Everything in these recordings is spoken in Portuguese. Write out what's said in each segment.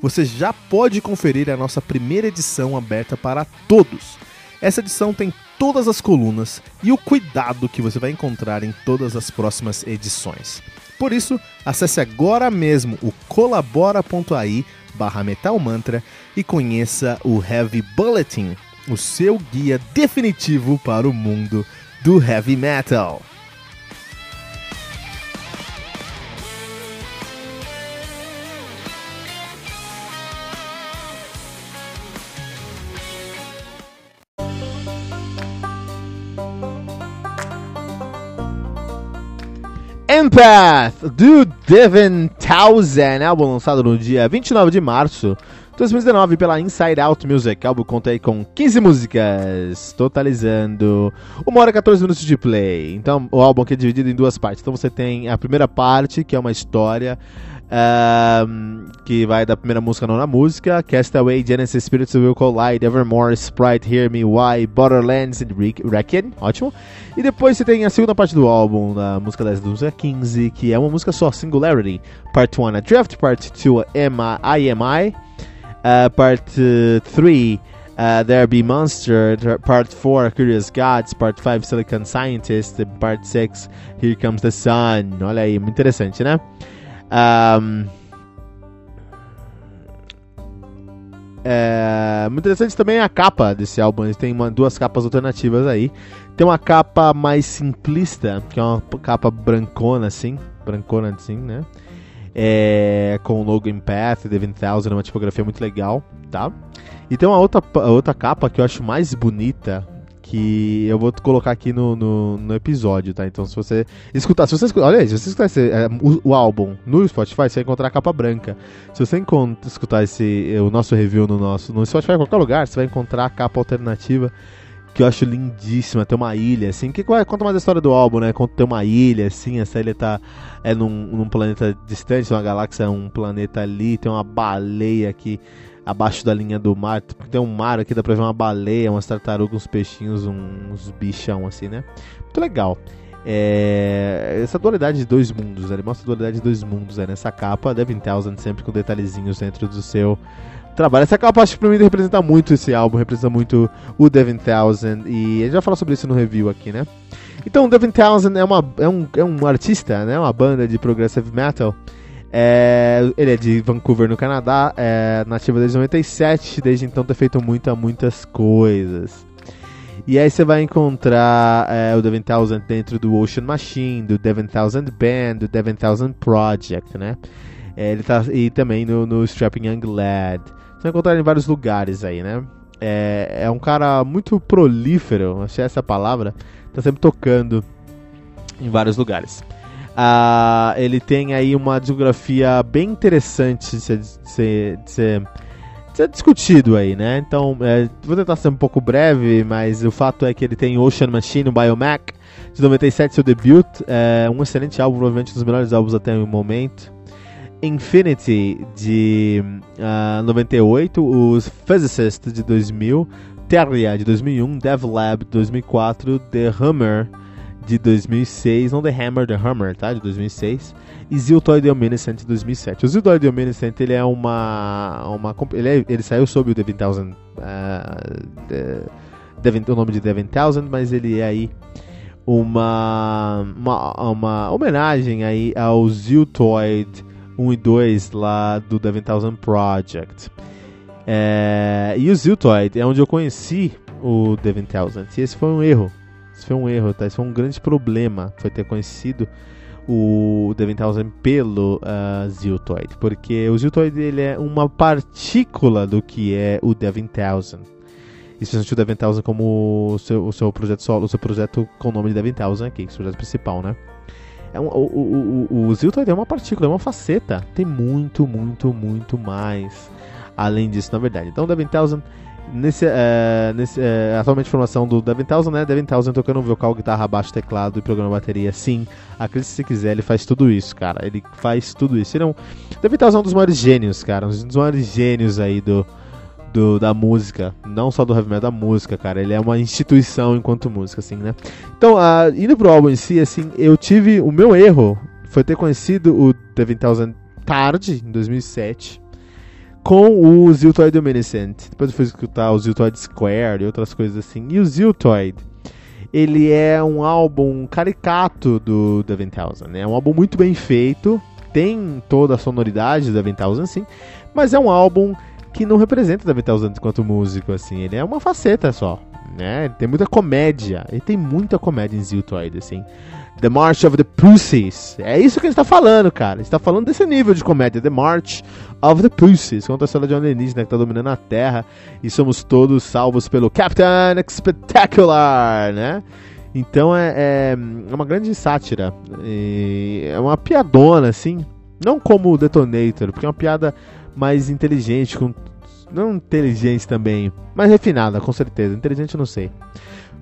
você já pode conferir a nossa primeira edição aberta para todos. Essa edição tem todas as colunas e o cuidado que você vai encontrar em todas as próximas edições. Por isso, acesse agora mesmo o colabora.ai barra metalmantra e conheça o Heavy Bulletin, o seu guia definitivo para o mundo do heavy metal. Empath, do Devin Townsend, álbum lançado no dia 29 de março de 2019 pela Inside Out Music. O álbum conta aí com 15 músicas, totalizando 1 hora e 14 minutos de play. Então, o álbum aqui é dividido em duas partes. Então, você tem a primeira parte, que é uma história um, que vai da primeira música à nona música, Castaway, Genesis, Spirits Will Collide, Evermore, Sprite, Hear Me, Why, Borderlands e Wrecked, ótimo. E depois você tem a segunda parte do álbum, da música 10 da música 15, que é uma música só, Singularity, Part 1 a Draft, Part 2 a IMI, uh, Part 3 Uh, There Be Monster, Part 4 Curious Gods, Part 5 Silicon Scientist, Part 6 Here Comes the Sun. Olha aí, muito interessante, né? Um, é, muito interessante também a capa desse álbum. Tem uma, duas capas alternativas aí. Tem uma capa mais simplista, que é uma capa brancona assim, brancona assim, né? É, com o logo Empath, The 20000, uma tipografia muito legal, tá? E tem uma outra, outra capa que eu acho mais bonita que eu vou colocar aqui no, no, no, episódio, tá? Então, se você escutar, se você escutar, olha aí, se você escutar esse, é, o, o, álbum no Spotify, você vai encontrar a capa branca. Se você escutar esse, o nosso review no nosso no Spotify, em qualquer lugar, você vai encontrar a capa alternativa que eu acho lindíssima. Tem uma ilha, assim, que conta mais a história do álbum, né? Conta tem uma ilha, assim, essa ilha tá é num, num planeta distante, uma galáxia, um planeta ali, tem uma baleia aqui abaixo da linha do mar. Tem um mar aqui, dá pra ver uma baleia, umas tartarugas, uns peixinhos, uns bichão assim, né? Muito legal. É, essa dualidade de dois mundos, ele mostra a dualidade de dois mundos né? nessa capa. Devin Townsend sempre com detalhezinhos dentro do seu trabalho. Essa capa acho que pra mim representa muito esse álbum, representa muito o Devin Townsend. E gente vai falar sobre isso no review aqui, né? Então, o Devin Townsend é, uma, é, um, é um artista, né? Uma banda de progressive metal é, ele é de Vancouver, no Canadá, é nativa desde 97, desde então tem feito muita, muitas coisas. E aí você vai encontrar é, o Devin Townsend dentro do Ocean Machine, do Devin Townsend Band, do Devin Townsend Project, né? É, ele tá e também no, no Strapping Young Lad. Você vai encontrar em vários lugares aí, né? É, é um cara muito prolífero, achei essa palavra. Tá sempre tocando em vários lugares. Uh, ele tem aí uma discografia bem interessante de ser, de ser, de ser, de ser discutido aí, né? Então, é, vou tentar ser um pouco breve, mas o fato é que ele tem Ocean Machine, o Biomac, de 97, seu debut, é um excelente álbum, provavelmente um dos melhores álbuns até o momento. Infinity, de uh, ah, 98, os Physicist, de 2000, Terria, de 2001, DevLab, de 2004, The Hammer, de 2006, não The Hammer, The Hammer, tá? De 2006. E Ziltoid the Omniscient de 2007. O Ziltoid the Omniscient, ele é uma... uma ele, é, ele saiu sob o Devin Townsend... Uh, Devin, o nome de Devin Townsend, mas ele é aí uma, uma, uma homenagem aí ao Ziltoid 1 e 2 lá do Devin Townsend Project. É, e o Ziltoid é onde eu conheci o Devin Townsend. E esse foi um erro isso foi um erro, tá? Isso foi um grande problema, foi ter conhecido o Devin Townsend pelo uh, Ziltoid, porque o Ziltoid ele é uma partícula do que é o Devin Townsend. Isso sentiu o Devin Townsend como o seu, o seu projeto solo, o seu projeto com o nome de Devin Townsend aqui, que é o projeto principal, né? É um, o, o, o, o Ziltoid é uma partícula, é uma faceta. Tem muito, muito, muito mais além disso, na verdade. Então, Devin Townsend Nesse, é, nesse é, atualmente formação do Devin Townsend, né? Devin Townsend tocando vocal, guitarra, baixo, teclado e programa bateria. Sim, acredite se quiser, ele faz tudo isso, cara. Ele faz tudo isso. Ele é um, Devin Townsend é um dos maiores gênios, cara. Um dos maiores gênios aí do, do, da música. Não só do heavy metal, da música, cara. Ele é uma instituição enquanto música, assim, né? Então, indo pro álbum em si, assim, eu tive... O meu erro foi ter conhecido o Devin Townsend tarde, em 2007 com o Ziltoid Luminescent. Depois eu fui escutar o Ziltoid Square e outras coisas assim. E o Ziltoid, ele é um álbum caricato do Devin Townsend, né? É um álbum muito bem feito, tem toda a sonoridade Devin Townsend, sim, mas é um álbum que não representa o Devin Townsend enquanto músico, assim. Ele é uma faceta só, né? Tem muita comédia, ele tem muita comédia em Ziltoid, assim. The March of the Pussies. É isso que a gente tá falando, cara. A gente tá falando desse nível de comédia. The March of the Pussies. Conta a história de um alienígena que tá dominando a Terra. E somos todos salvos pelo Captain Spectacular, né? Então é, é, é uma grande sátira. é uma piadona, assim. Não como o Detonator, porque é uma piada mais inteligente, com, não inteligente também, mas refinada, com certeza. Inteligente eu não sei.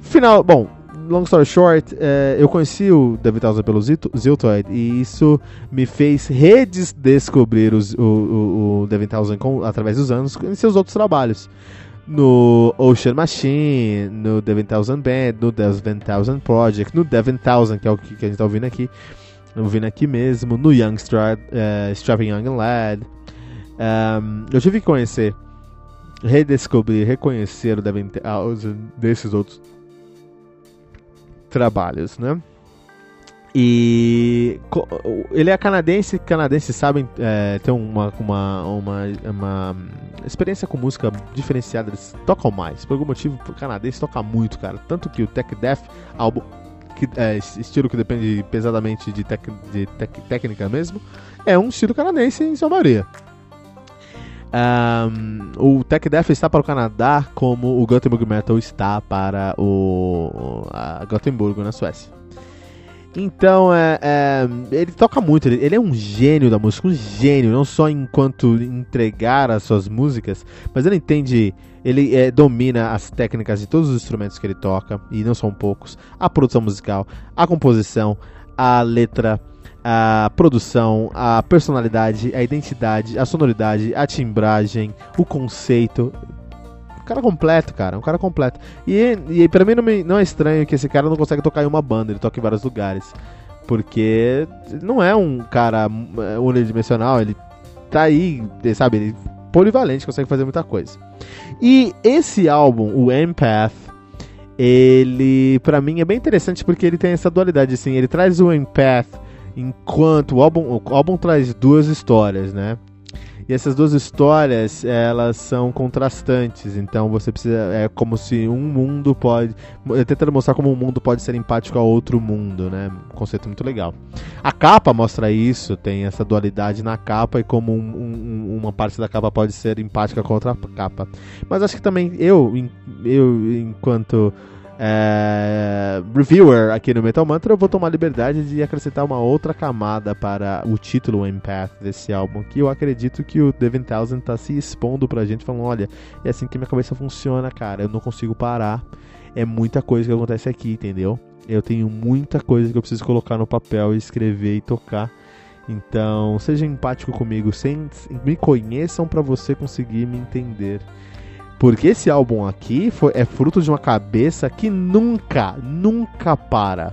Final, bom, long story short, é, eu conheci o David Townsend pelo Ziltoid e isso me fez redescobrir o, o, o David Townsend com, através dos anos em seus outros trabalhos no Ocean Machine, no Devin Thousand Band, no Devin Thousand Project, no Devin Thousand, que é o que, a gente tá ouvindo aqui, ouvindo aqui mesmo, no Young Stra uh, Strapping Young Lad. Um, eu tive que conhecer, redescobrir, reconhecer o Devin Thousand desses outros trabalhos, né? E ele é canadense, canadenses sabem é, ter uma, uma, uma, uma, experiência com música diferenciada, eles tocam mais. Por algum motivo, o canadense toca muito, cara. Tanto que o Tech Death, álbum, que, é, estilo que depende pesadamente de, tec, de tec, técnica mesmo, é um estilo canadense em sua maioria. Um, o Tech Death está para o Canadá como o Gothenburg Metal está para o a Gothenburg na Suécia. Então, é, é, ele toca muito, ele, ele, é um gênio da música, um gênio, não só enquanto entregar as suas músicas, mas ele entende, ele é, domina as técnicas de todos os instrumentos que ele toca, e não são poucos, a produção musical, a composição, a letra, a produção, a personalidade, a identidade, a sonoridade, a timbragem, o conceito, um cara completo, cara. Um cara completo. E, e pra mim não, me, não é estranho que esse cara não consegue tocar em uma banda, ele toca em vários lugares. Porque não é um cara é, unidimensional, ele tá aí, sabe, ele polivalente, consegue fazer muita coisa. E esse álbum, o Empath, ele para mim é bem interessante porque ele tem essa dualidade assim, ele traz o Empath enquanto o álbum, o álbum traz duas histórias, né? E essas duas histórias, elas são contrastantes. Então você precisa. É como se um mundo pode. Tentando mostrar como um mundo pode ser empático a outro mundo, né? Um conceito muito legal. A capa mostra isso, tem essa dualidade na capa e como um, um, uma parte da capa pode ser empática com outra capa. Mas acho que também eu, eu enquanto é, reviewer aqui no Metal Mantra, eu vou tomar liberdade de acrescentar uma outra camada para o título Empath desse álbum, que eu acredito que o Devin Townsend tá se expondo pra gente, falando, olha, é assim que minha cabeça funciona, cara, eu não consigo parar, é muita coisa que acontece aqui, entendeu? Eu tenho muita coisa que eu preciso colocar no papel, escrever e tocar. Então, seja empático comigo, sem, me conheçam para você conseguir me entender. Porque esse álbum aqui foi, é fruto de uma cabeça que nunca, nunca para.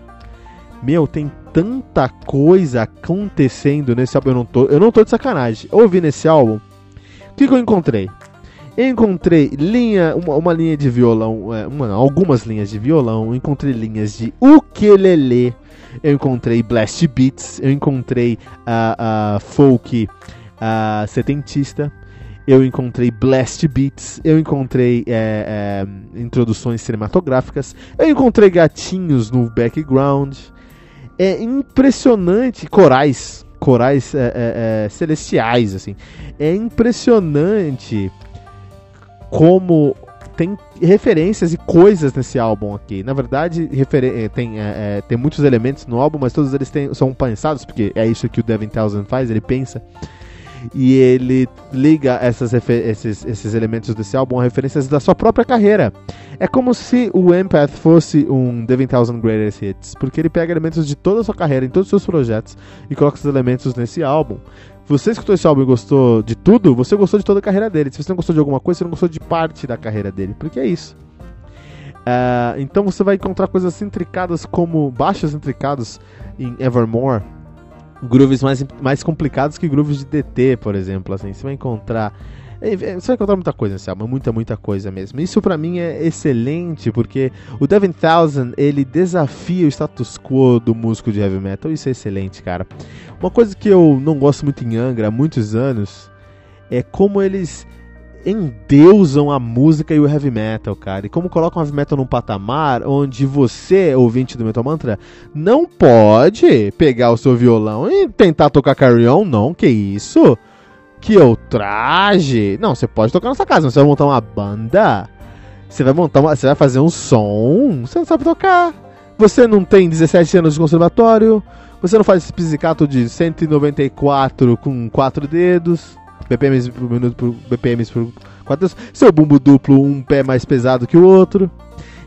Meu, tem tanta coisa acontecendo nesse álbum. Eu não tô, eu não tô de sacanagem. Ouvi nesse álbum. O que, que eu encontrei? Eu encontrei linha, uma, uma linha de violão, é, uma, algumas linhas de violão, encontrei linhas de ukulele, eu encontrei blast beats, eu encontrei uh, uh, folk uh, setentista, eu encontrei blast beats, eu encontrei é, é, introduções cinematográficas, eu encontrei gatinhos no background. É impressionante, corais, corais é, é, é celestiais, assim. É impressionante como tem referências e coisas nesse álbum aqui. Na verdade, é, tem, é, tem muitos elementos no álbum, mas todos eles têm, são pensados, porque é isso que o Devin Townsend faz, ele pensa e ele liga essas esses, esses elementos desse álbum a referências da sua própria carreira. É como se o Empath fosse um Devin Thousand Greatest Hits, porque ele pega elementos de toda a sua carreira, em todos os seus projetos, e coloca esses elementos nesse álbum. Você escutou esse álbum e gostou de tudo, você gostou de toda a carreira dele. Se você não gostou de alguma coisa, você não gostou de parte da carreira dele, porque é isso. Uh, então você vai encontrar coisas intricadas como baixos intricados em Evermore, grooves mais, mais complicados que grooves de DT, por exemplo. Assim, você vai encontrar. É, é, você vai encontrar muita coisa nesse álbum, muita, muita coisa mesmo. Isso para mim é excelente, porque o Devin Thousand, ele desafia o status quo do músico de heavy metal. Isso é excelente, cara. Uma coisa que eu não gosto muito em Angra há muitos anos é como eles endeusam a música e o heavy metal, cara. E como colocam o heavy metal num patamar onde você, ouvinte do Metal Mantra, não pode pegar o seu violão e tentar tocar Carry On, não, que isso? Que traje? Não, você pode tocar na sua casa, mas você vai montar uma banda. Você vai montar uma, você vai fazer um som, você não sabe tocar. você não tem 17 anos de conservatório, você não faz esse pizzicato de 194 com 4 dedos, BPMs por minuto por BPMs por 4 dedos, seu bumbo duplo, um pé mais pesado que o outro.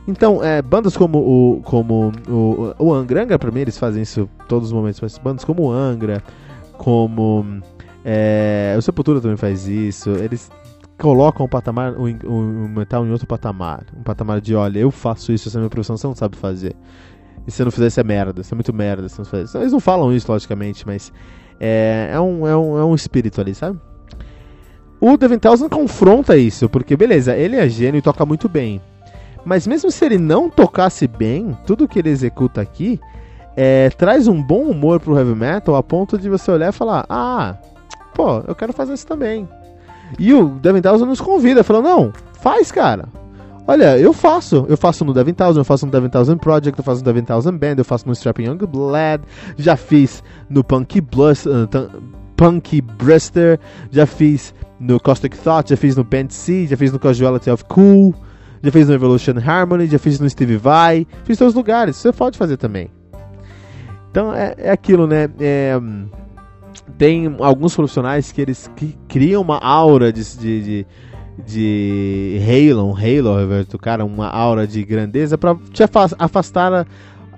Então, é, bandas como o como o, o Angra, Angra pra mim eles fazem isso todos os momentos, mas bandas como o Angra, como é, o Sepultura também faz isso, eles colocam o patamar, o, o, metal em outro patamar, um patamar de olha, eu faço isso, essa é minha profissão, você não sabe fazer. E se você não fizer, isso é merda, isso é muito merda. Não Eles não falam isso, logicamente, mas é, é, um, é, um, é um espírito ali, sabe? O Devin Townsend confronta isso, porque beleza, ele é gênio e toca muito bem. Mas mesmo se ele não tocasse bem, tudo que ele executa aqui é, traz um bom humor pro heavy metal a ponto de você olhar e falar: Ah, pô, eu quero fazer isso também. E o Devin Townsend nos convida, falando: Não, faz, cara. Olha, eu faço. Eu faço no Devin Townsend, eu faço no Devin Townsend Project, eu faço no Devin Townsend Band, eu faço no Strapping Young Blood, já fiz no Punky Blus, uh, Punky Brister, já fiz no Caustic Thought, já fiz no Band C, já fiz no Casuality of Cool já fez no Evolution Harmony, já fiz no Steve Vai, fiz todos os lugares, você pode fazer também. Então é, é aquilo, né? É, tem alguns profissionais que eles criam uma aura de, de, de, de Halo, um Halo, cara, uma aura de grandeza para te afastar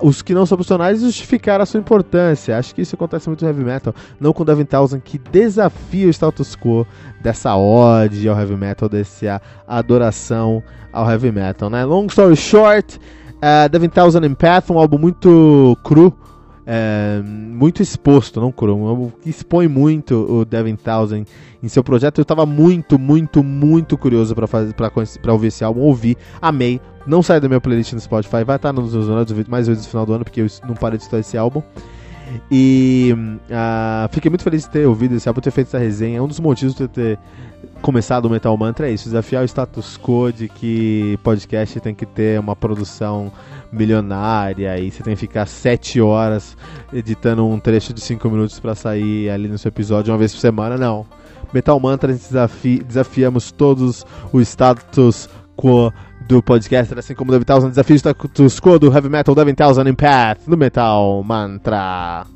os que não são profissionais justificar a sua importância. Acho que isso acontece muito no heavy metal, não com o Devin Townsend que desafia o status quo dessa ode ao heavy metal, dessa adoração ao heavy metal, né? Long story short, uh, Devin Townsend Empath, um álbum muito cru, é, muito exposto, não cru, expõe muito o Devin Townsend em seu projeto. Eu estava muito, muito, muito curioso para ouvir esse álbum, ouvi, amei. Não sai da minha playlist no Spotify, vai estar nos meus melhores mais vezes no final do ano, porque eu não parei de estudar esse álbum. E uh, fiquei muito feliz de ter ouvido esse álbum, ter feito essa resenha. Um dos motivos de ter começado o Metal Mantra é isso: desafiar o status quo de que podcast tem que ter uma produção milionária e você tem que ficar sete horas editando um trecho de cinco minutos para sair ali no seu episódio uma vez por semana. Não. Metal Mantra desafi desafiamos todos o status quo do podcast, assim como o Devin Townsend desafio o status quo do Heavy Metal Devin Townsend Path no Metal Mantra.